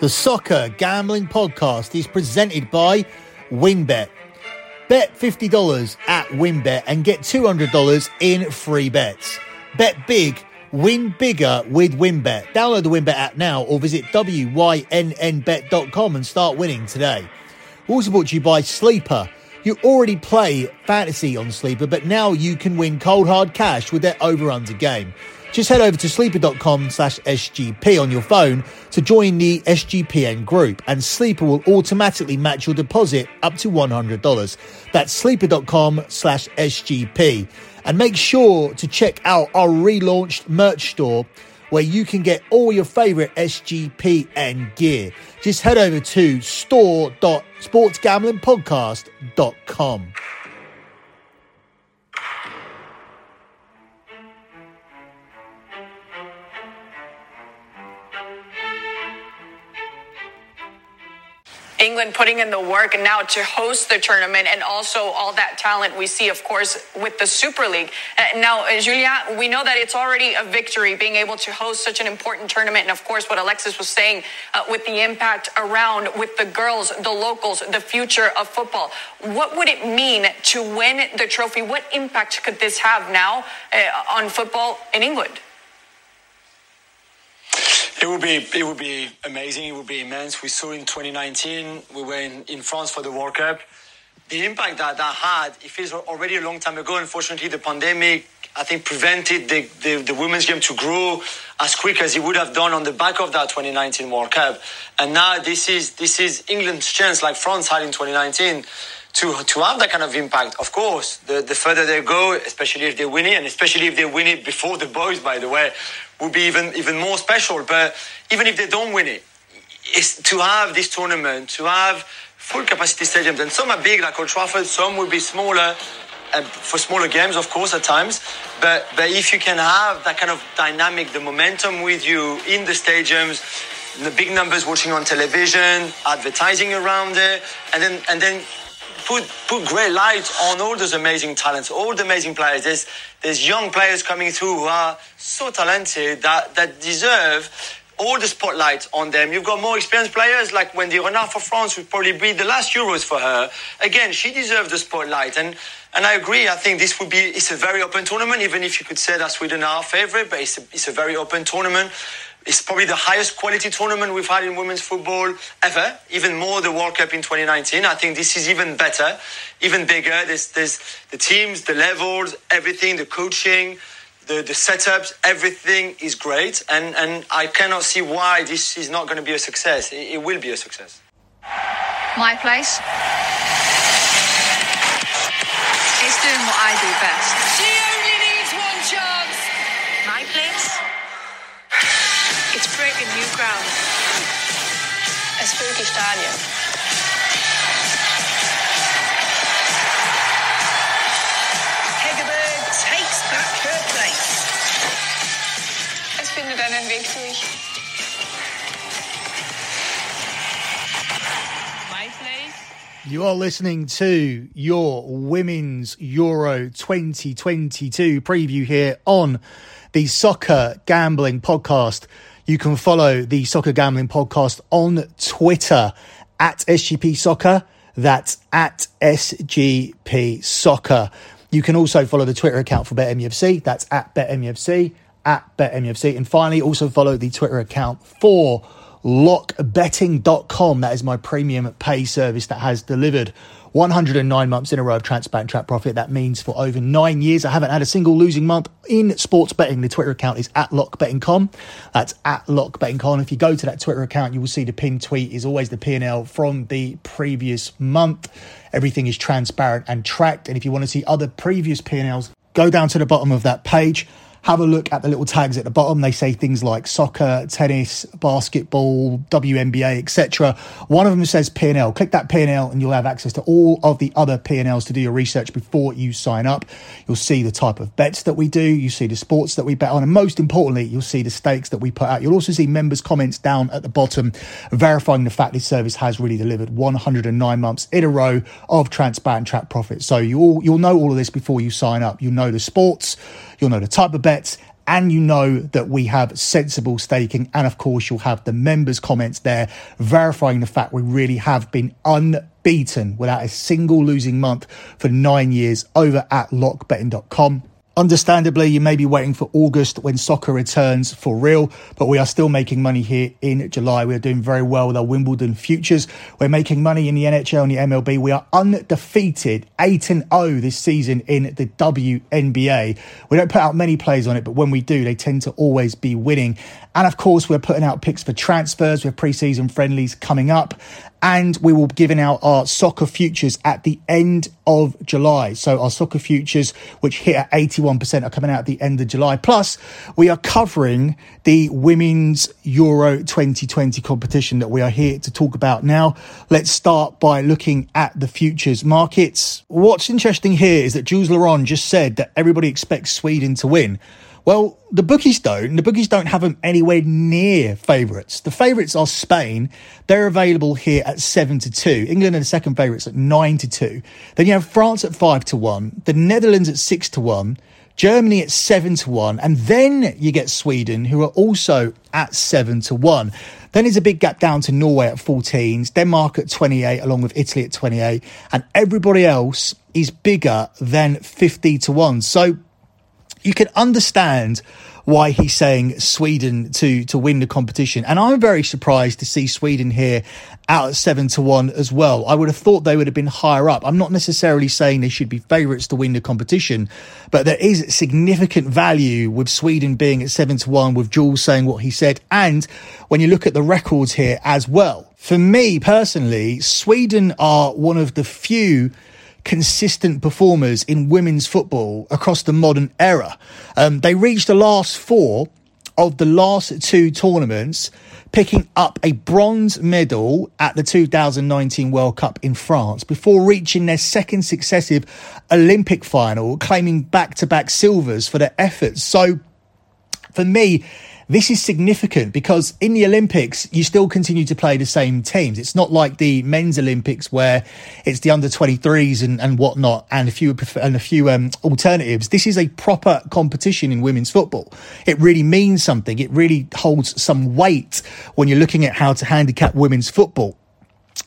The Soccer Gambling Podcast is presented by WynnBET. Bet $50 at WynnBET and get $200 in free bets. Bet big, win bigger with WynnBET. Download the WynnBET app now or visit wynnbet.com and start winning today. Also brought to you by Sleeper. You already play fantasy on Sleeper, but now you can win cold hard cash with their over-under game. Just head over to sleeper.com slash SGP on your phone to join the SGPN group and Sleeper will automatically match your deposit up to $100. That's sleeper.com slash SGP. And make sure to check out our relaunched merch store where you can get all your favorite SGPN gear. Just head over to store.sportsgamblingpodcast.com. England putting in the work now to host the tournament and also all that talent we see, of course, with the Super League. Uh, now, uh, Julia, we know that it's already a victory being able to host such an important tournament. And of course, what Alexis was saying uh, with the impact around with the girls, the locals, the future of football. What would it mean to win the trophy? What impact could this have now uh, on football in England? It would be it would be amazing. It would be immense. We saw in 2019 we were in, in France for the World Cup. The impact that that had, it feels already a long time ago. Unfortunately, the pandemic I think prevented the, the, the, women's game to grow as quick as it would have done on the back of that 2019 World Cup. And now this is this is England's chance, like France had in 2019, to to have that kind of impact. Of course, the, the further they go, especially if they win it, and especially if they win it before the boys, by the way, would be even even more special. But even if they don't win it, it's to have this tournament, to have full capacity stadiums, and some are big like Old Trafford, some will be smaller. Uh, for smaller games, of course, at times, but but if you can have that kind of dynamic, the momentum with you in the stadiums, the big numbers watching on television, advertising around it, and then and then put put great light on all those amazing talents, all the amazing players. There's there's young players coming through who are so talented that that deserve all the spotlight on them. You've got more experienced players like Wendie Renard for France would probably be the last Euros for her. Again, she deserves the spotlight. And and I agree. I think this would be it's a very open tournament, even if you could say that Sweden are our favourite, but it's a, it's a very open tournament. It's probably the highest quality tournament we've had in women's football ever, even more the World Cup in 2019. I think this is even better, even bigger. There's, there's the teams, the levels, everything, the coaching, the, the setups, everything is great. And, and I cannot see why this is not going to be a success. It, it will be a success. My place is doing what I do best. Breaking new ground. A spooky stadium. Hegerberg takes back her place. Es findet er einen Weg durch. My place. You are listening to your Women's Euro 2022 preview here on the Soccer Gambling Podcast. You can follow the Soccer Gambling Podcast on Twitter at SGP Soccer. That's at SGP Soccer. You can also follow the Twitter account for BetMUFC. That's at BetMUFC, at BetMUFC. And finally, also follow the Twitter account for lockbetting.com. That is my premium pay service that has delivered 109 months in a row of transparent trap profit. That means for over nine years, I haven't had a single losing month in sports betting. The Twitter account is at lockbetting.com. That's at lockbetting.com. If you go to that Twitter account, you will see the pinned tweet is always the P&L from the previous month. Everything is transparent and tracked. And if you want to see other previous P&Ls, go down to the bottom of that page have a look at the little tags at the bottom. They say things like soccer, tennis, basketball, WNBA, etc. One of them says P&L. Click that P&L and you'll have access to all of the other P&Ls to do your research before you sign up. You'll see the type of bets that we do. You see the sports that we bet on. And most importantly, you'll see the stakes that we put out. You'll also see members' comments down at the bottom verifying the fact this service has really delivered 109 months in a row of transparent track profit. So you all, you'll know all of this before you sign up. You'll know the sports, you'll know the type of bets and you know that we have sensible staking. And of course, you'll have the members' comments there verifying the fact we really have been unbeaten without a single losing month for nine years over at lockbetting.com. Understandably, you may be waiting for August when soccer returns for real, but we are still making money here in July. We are doing very well with our Wimbledon futures. We're making money in the NHL and the MLB. We are undefeated, 8 and 0 this season in the WNBA. We don't put out many plays on it, but when we do, they tend to always be winning. And of course, we're putting out picks for transfers. We have preseason friendlies coming up and we will be giving out our soccer futures at the end of July. So our soccer futures, which hit at 81%, are coming out at the end of July. Plus, we are covering the Women's Euro 2020 competition that we are here to talk about now. Let's start by looking at the futures markets. What's interesting here is that Jules Laurens just said that everybody expects Sweden to win. Well, the bookies don't. The bookies don't have them anywhere near favourites. The favourites are Spain. They're available here at seven to two. England are the second favourites at nine to two. Then you have France at five to one. The Netherlands at six to one. Germany at seven to one. And then you get Sweden, who are also at seven to one. Then there's a big gap down to Norway at 14s, Denmark at 28, along with Italy at 28. And everybody else is bigger than 50 to 1. So you can understand why he's saying Sweden to to win the competition. And I'm very surprised to see Sweden here out at seven to one as well. I would have thought they would have been higher up. I'm not necessarily saying they should be favourites to win the competition, but there is significant value with Sweden being at seven to one, with Jules saying what he said, and when you look at the records here as well. For me personally, Sweden are one of the few consistent performers in women's football across the modern era. Um, they reached the last four of the last two tournaments, picking up a bronze medal at the 2019 World Cup in France before reaching their second successive Olympic final, claiming back to back silvers for their efforts. So, for me, this is significant because in the Olympics, you still continue to play the same teams. It's not like the men's Olympics where it's the under 23s and, and whatnot and a few, and a few um, alternatives. This is a proper competition in women's football. It really means something. It really holds some weight when you're looking at how to handicap women's football.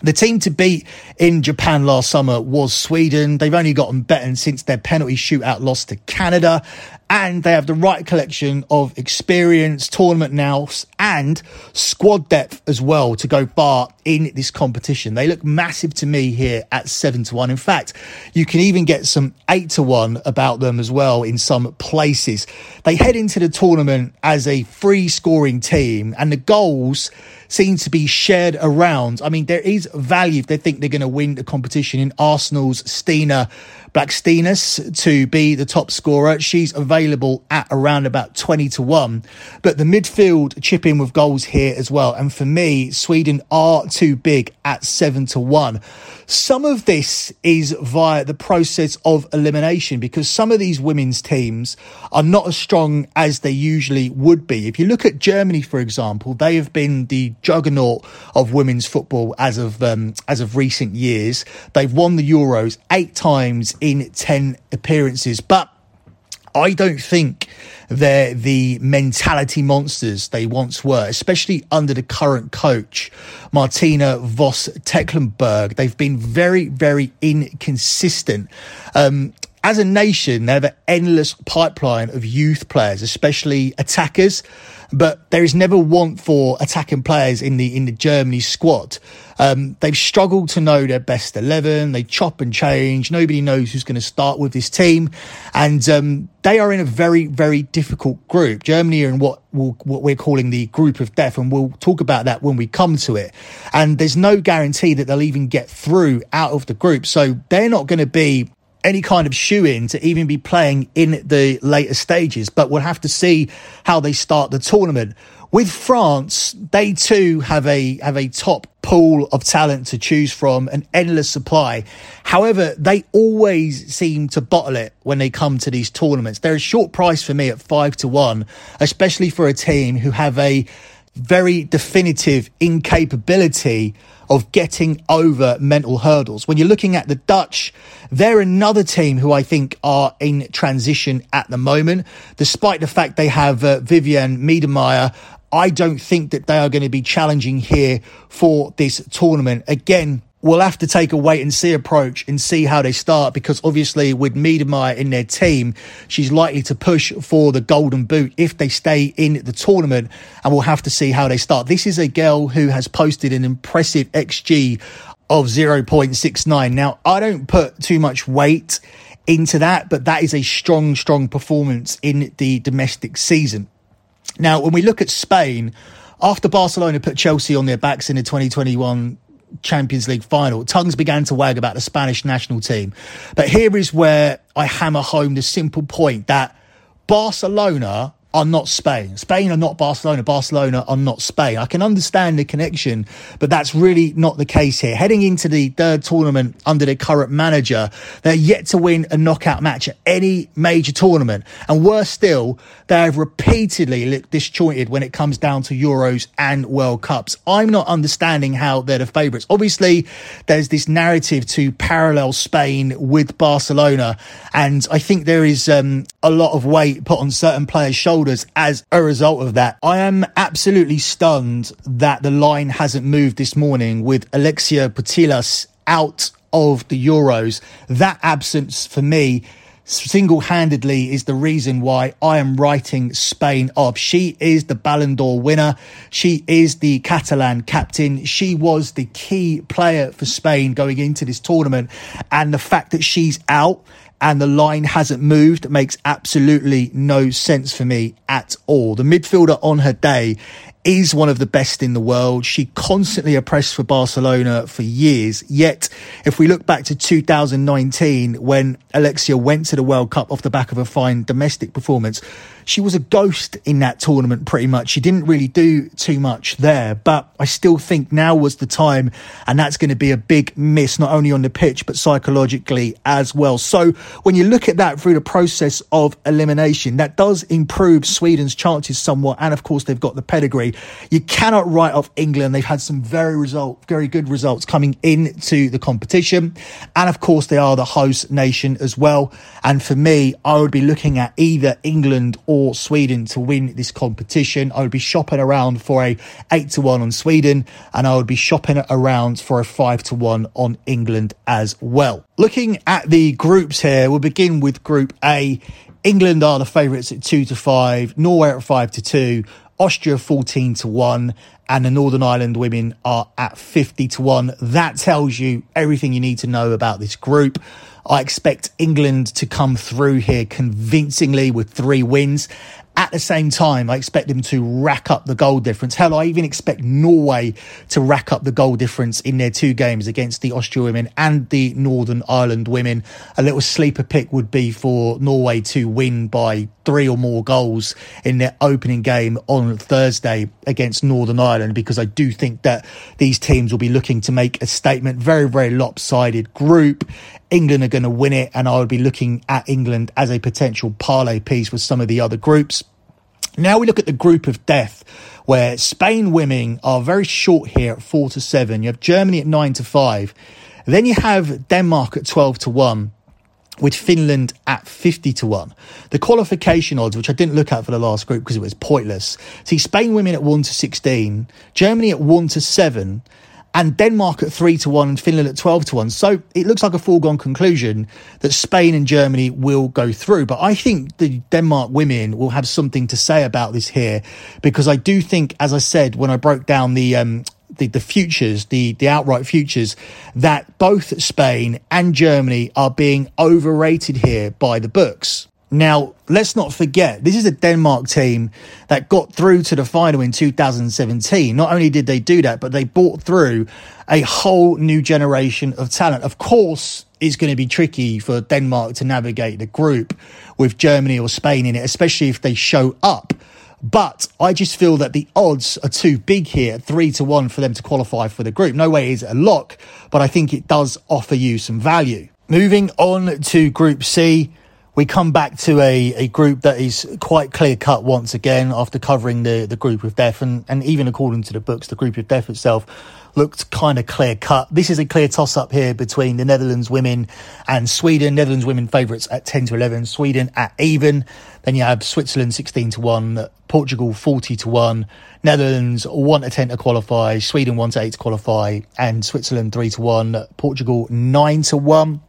The team to beat in Japan last summer was Sweden. They've only gotten better since their penalty shootout loss to Canada. And they have the right collection of experience, tournament nous, and squad depth as well to go far in this competition. They look massive to me here at seven to one. In fact, you can even get some eight to one about them as well in some places. They head into the tournament as a free scoring team, and the goals seem to be shared around. I mean, there is value if they think they're going to win the competition in Arsenal's Stina Blackstenius to be the top scorer. She's available at around about 20 to 1. But the midfield chip in with goals here as well. And for me, Sweden are too big at 7 to 1. Some of this is via the process of elimination because some of these women's teams are not as strong as they usually would be. If you look at Germany, for example, they have been the juggernaut of women's football as of um, as of recent years. They've won the Euros eight times in 10 appearances. But I don't think they're the mentality monsters they once were, especially under the current coach, Martina Voss Tecklenburg. They've been very, very inconsistent. Um, as a nation, they have an endless pipeline of youth players, especially attackers but there is never want for attacking players in the in the Germany squad. Um, they've struggled to know their best eleven. They chop and change. Nobody knows who's going to start with this team, and um, they are in a very very difficult group. Germany are in what we'll, what we're calling the group of death, and we'll talk about that when we come to it. And there's no guarantee that they'll even get through out of the group, so they're not going to be any kind of shoe in to even be playing in the later stages, but we'll have to see how they start the tournament. With France, they too have a have a top pool of talent to choose from, an endless supply. However, they always seem to bottle it when they come to these tournaments. They're a short price for me at five to one, especially for a team who have a very definitive incapability of getting over mental hurdles. When you're looking at the Dutch, they're another team who I think are in transition at the moment, despite the fact they have uh, Vivianne Miedema. I don't think that they are going to be challenging here for this tournament. Again, we'll have to take a wait and see approach and see how they start because obviously with Miedema in their team, she's likely to push for the golden boot if they stay in the tournament and we'll have to see how they start. This is a girl who has posted an impressive XG of 0.69. Now, I don't put too much weight into that, but that is a strong, strong performance in the domestic season. Now, when we look at Spain, after Barcelona put Chelsea on their backs in the 2021 Champions League final, tongues began to wag about the Spanish national team. But here is where I hammer home the simple point that Barcelona are not Spain. Spain are not Barcelona. Barcelona are not Spain. I can understand the connection, but that's really not the case here. Heading into the third tournament under their current manager, they're yet to win a knockout match at any major tournament. And worse still, they have repeatedly looked disjointed when it comes down to Euros and World Cups. I'm not understanding how they're the favourites. Obviously, there's this narrative to parallel Spain with Barcelona. And I think there is um, a lot of weight put on certain players' shoulders as a result of that. I am absolutely stunned that the line hasn't moved this morning with Alexia Putellas out of the Euros. That absence for me single handedly is the reason why I am writing Spain off. She is the Ballon d'Or winner. She is the Catalan captain. She was the key player for Spain going into this tournament. And the fact that she's out and the line hasn't moved makes absolutely no sense for me at all. The midfielder on her day is one of the best in the world. She constantly oppressed for Barcelona for years. Yet, if we look back to 2019, when Alexia went to the World Cup off the back of a fine domestic performance, she was a ghost in that tournament pretty much. She didn't really do too much there, but I still think now was the time, and that's going to be a big miss, not only on the pitch, but psychologically as well. So when you look at that through the process of elimination, that does improve Sweden's chances somewhat. And of course, they've got the pedigree. You cannot write off England. They've had some very result, very good results coming into the competition. And of course, they are the host nation as well. And for me, I would be looking at either England or Sweden to win this competition. I would be shopping around for a 8 to 1 on Sweden and I would be shopping around for a 5 to 1 on England as well. Looking at the groups here, we'll begin with Group A. England are the favourites at 2 to 5, Norway at 5 to 2, Austria 14 to 1, and the Northern Ireland women are at 50 to 1. That tells you everything you need to know about this group. I expect England to come through here convincingly with three wins. At the same time, I expect them to rack up the goal difference. Hell, I even expect Norway to rack up the goal difference in their two games against the Austria women and the Northern Ireland women. A little sleeper pick would be for Norway to win by three or more goals in their opening game on Thursday against Northern Ireland because I do think that these teams will be looking to make a statement. Very, very lopsided group. England are going to win it, and I would be looking at England as a potential parlay piece with some of the other groups. Now we look at the group of death, where Spain women are very short here at four to seven. You have Germany at nine to five. Then you have Denmark at 12 to 1 with Finland at 50 to 1. The qualification odds, which I didn't look at for the last group because it was pointless. See Spain women at 1 to 16, Germany at 1 to 7, and Denmark at 3 to 1 and Finland at 12 to 1. So it looks like a foregone conclusion that Spain and Germany will go through. But I think the Denmark women will have something to say about this here because I do think, as I said, when I broke down the, um, the, the futures, the, the outright futures, that both Spain and Germany are being overrated here by the books. Now, let's not forget, this is a Denmark team that got through to the final in 2017. Not only did they do that, but they brought through a whole new generation of talent. Of course, it's going to be tricky for Denmark to navigate the group with Germany or Spain in it, especially if they show up. But I just feel that the odds are too big here, three to one for them to qualify for the group. No way is it a lock, but I think it does offer you some value. Moving on to Group C, we come back to a, a group that is quite clear cut once again after covering the, the group of death. And, and even according to the books, the group of death itself looked kind of clear cut. This is a clear toss up here between the Netherlands women and Sweden. Netherlands women favourites at 10 to 11, Sweden at even. Then you have Switzerland 16 to 1, Portugal 40 to 1, Netherlands 1 to 10 to qualify, Sweden 1 to 8 to qualify, and Switzerland 3 to 1, Portugal 9 to 1.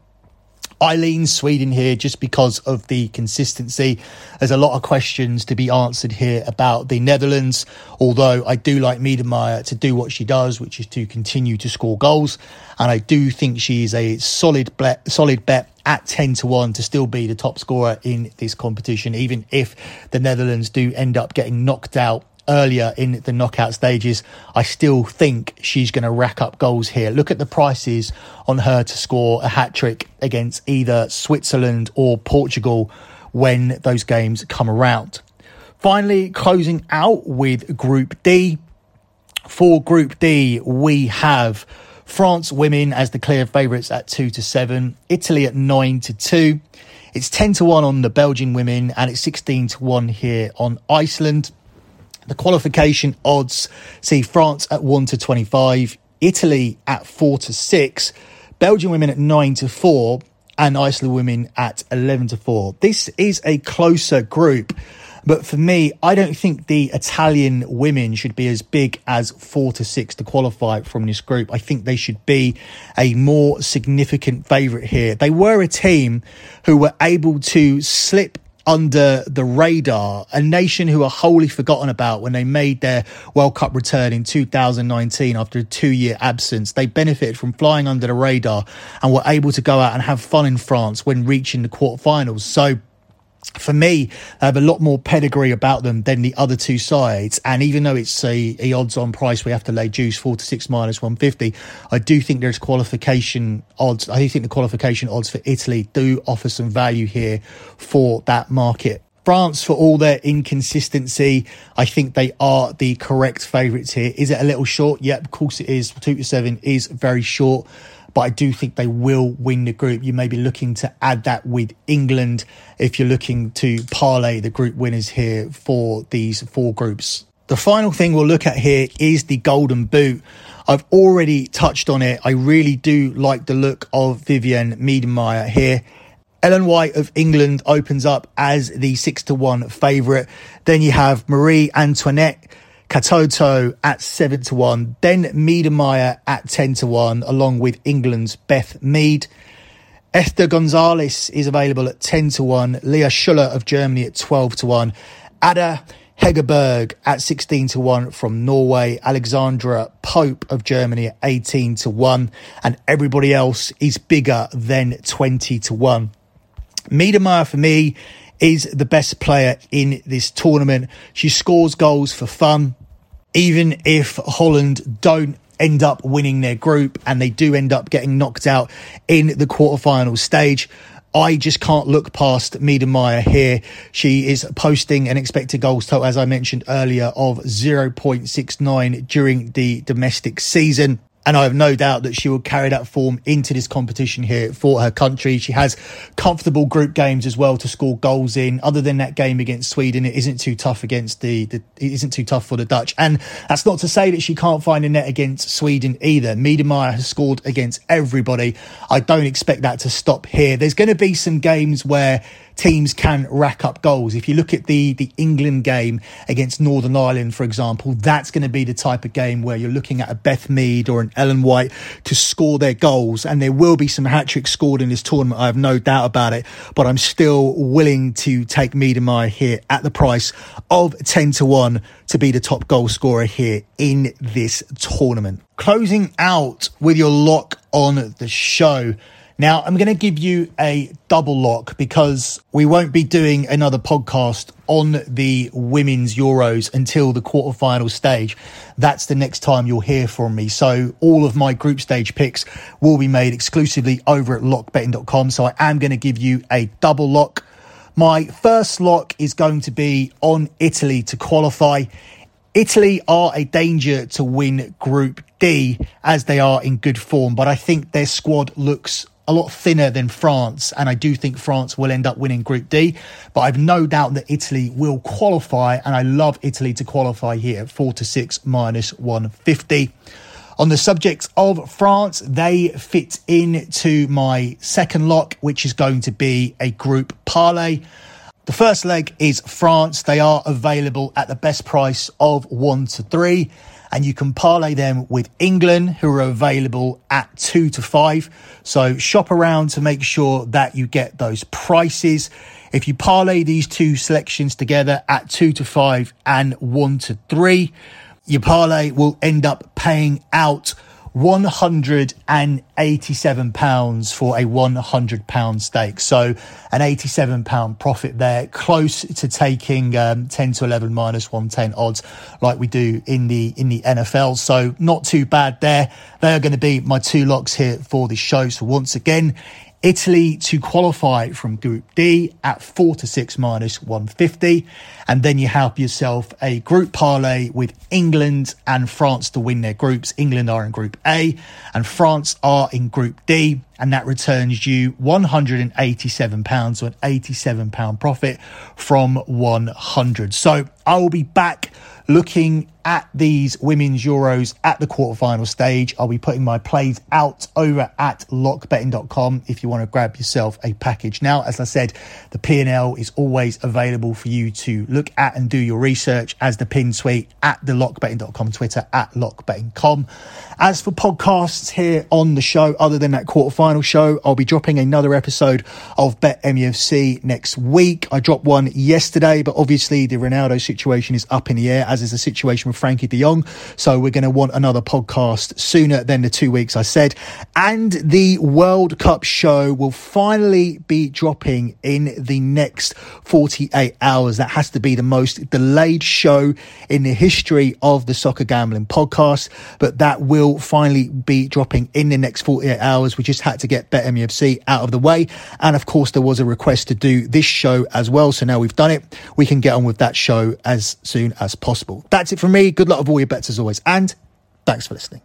I lean Sweden here just because of the consistency. There's a lot of questions to be answered here about the Netherlands, although I do like Miedemeijer to do what she does, which is to continue to score goals. And I do think she is a solid, bet, solid bet at 10 to 1 to still be the top scorer in this competition, even if the Netherlands do end up getting knocked out earlier in the knockout stages. I still think she's going to rack up goals here. Look at the prices on her to score a hat trick against either Switzerland or Portugal when those games come around. Finally, closing out with Group D. For Group D, we have France women as the clear favourites at 2 to 7, Italy at 9 to 2. It's 10 to 1 on the Belgian women and it's 16 to 1 here on Iceland. The qualification odds see France at 1 to 25, Italy at 4 to 6, Belgian women at 9 to 4, and Iceland women at 11 to 4. This is a closer group, but for me, I don't think the Italian women should be as big as 4 to 6 to qualify from this group. I think they should be a more significant favourite here. They were a team who were able to slip under the radar, a nation who are wholly forgotten about when they made their World Cup return in 2019 after a two year absence. They benefited from flying under the radar and were able to go out and have fun in France when reaching the quarterfinals. So, for me, have a lot more pedigree about them than the other two sides. And even though it's a, a odds on price, we have to lay juice four to six minus 150. I do think there's qualification odds. I do think the qualification odds for Italy do offer some value here for that market. France, for all their inconsistency, I think they are the correct favourites here. Is it a little short? Yep, of course it is. Two to seven is very short but I do think they will win the group. You may be looking to add that with England if you're looking to parlay the group winners here for these four groups. The final thing we'll look at here is the Golden Boot. I've already touched on it. I really do like the look of Vivianne Miedemeijer here. Ellen White of England opens up as the six to one favourite. Then you have Marie Antoinette Katoto at 7 to 1, then Miedemeijer at 10 to 1, along with England's Beth Mead. Esther Gonzalez is available at 10 to 1, Lea Schüller of Germany at 12 to 1, Ada Hegerberg at 16 to 1 from Norway, Alexandra Popp of Germany at 18 to 1, and everybody else is bigger than 20 to 1. Miedemeijer for me is the best player in this tournament. She scores goals for fun even if Holland don't end up winning their group and they do end up getting knocked out in the quarterfinal stage. I just can't look past Miedemeijer here. She is posting an expected goals total, as I mentioned earlier, of 0.69 during the domestic season. And I have no doubt that she will carry that form into this competition here for her country. She has comfortable group games as well to score goals in. Other than that game against Sweden, it isn't too tough against the, the it isn't too tough for the Dutch. And that's not to say that she can't find a net against Sweden either. Miedemeijer has scored against everybody. I don't expect that to stop here. There's going to be some games where teams can rack up goals. If you look at the the England game against Northern Ireland, for example, that's going to be the type of game where you're looking at a Beth Mead or an Ellen White to score their goals, and there will be some hat tricks scored in this tournament. I have no doubt about it, but I'm still willing to take Miedemeijer here at the price of ten to one to be the top goal scorer here in this tournament. Closing out with your lock on the show. Now, I'm going to give you a double lock because we won't be doing another podcast on the women's Euros until the quarterfinal stage. That's the next time you'll hear from me. So all of my group stage picks will be made exclusively over at lockbetting.com. So I am going to give you a double lock. My first lock is going to be on Italy to qualify. Italy are a danger to win Group D as they are in good form, but I think their squad looks a lot thinner than France, and I do think France will end up winning Group D. But I've no doubt that Italy will qualify, and I love Italy to qualify here four to six minus one fifty. On the subject of France, they fit into my second lock, which is going to be a group parlay. The first leg is France. They are available at the best price of one to three, and you can parlay them with England, who are available at two to five. So shop around to make sure that you get those prices. If you parlay these two selections together at two to five and one to three, your parlay will end up paying out £187 for a £100 stake. So an £87 profit there, close to taking um, 10 to 11 minus 110 odds like we do in the, in the NFL. So not too bad there. They are going to be my two locks here for the show. So once again, Italy to qualify from Group D at 4 to 6 minus 150. And then you have yourself a group parlay with England and France to win their groups. England are in Group A and France are in Group D. And that returns you £187 so an £87 profit from 100. So I will be back looking at these women's Euros at the quarterfinal stage. I'll be putting my plays out over at lockbetting.com if you want to grab yourself a package. Now, as I said, the P&L is always available for you to look at and do your research as the pin tweet at the lockbetting.com Twitter at lockbetting.com. As for podcasts here on the show, other than that quarterfinal show, I'll be dropping another episode of Bet MUFC next week. I dropped one yesterday, but obviously the Ronaldo situation is up in the air, as is the situation with Frenkie de Jong. So we're going to want another podcast sooner than the two weeks I said. And the World Cup show will finally be dropping in the next 48 hours. That has to be the most delayed show in the history of the Soccer Gambling podcast, but that will finally be dropping in the next 48 hours. We just had to get BetMUFC out of the way. And of course, there was a request to do this show as well. So now we've done it. We can get on with that show as soon as possible. That's it from Good luck with all your bets as always. And thanks for listening.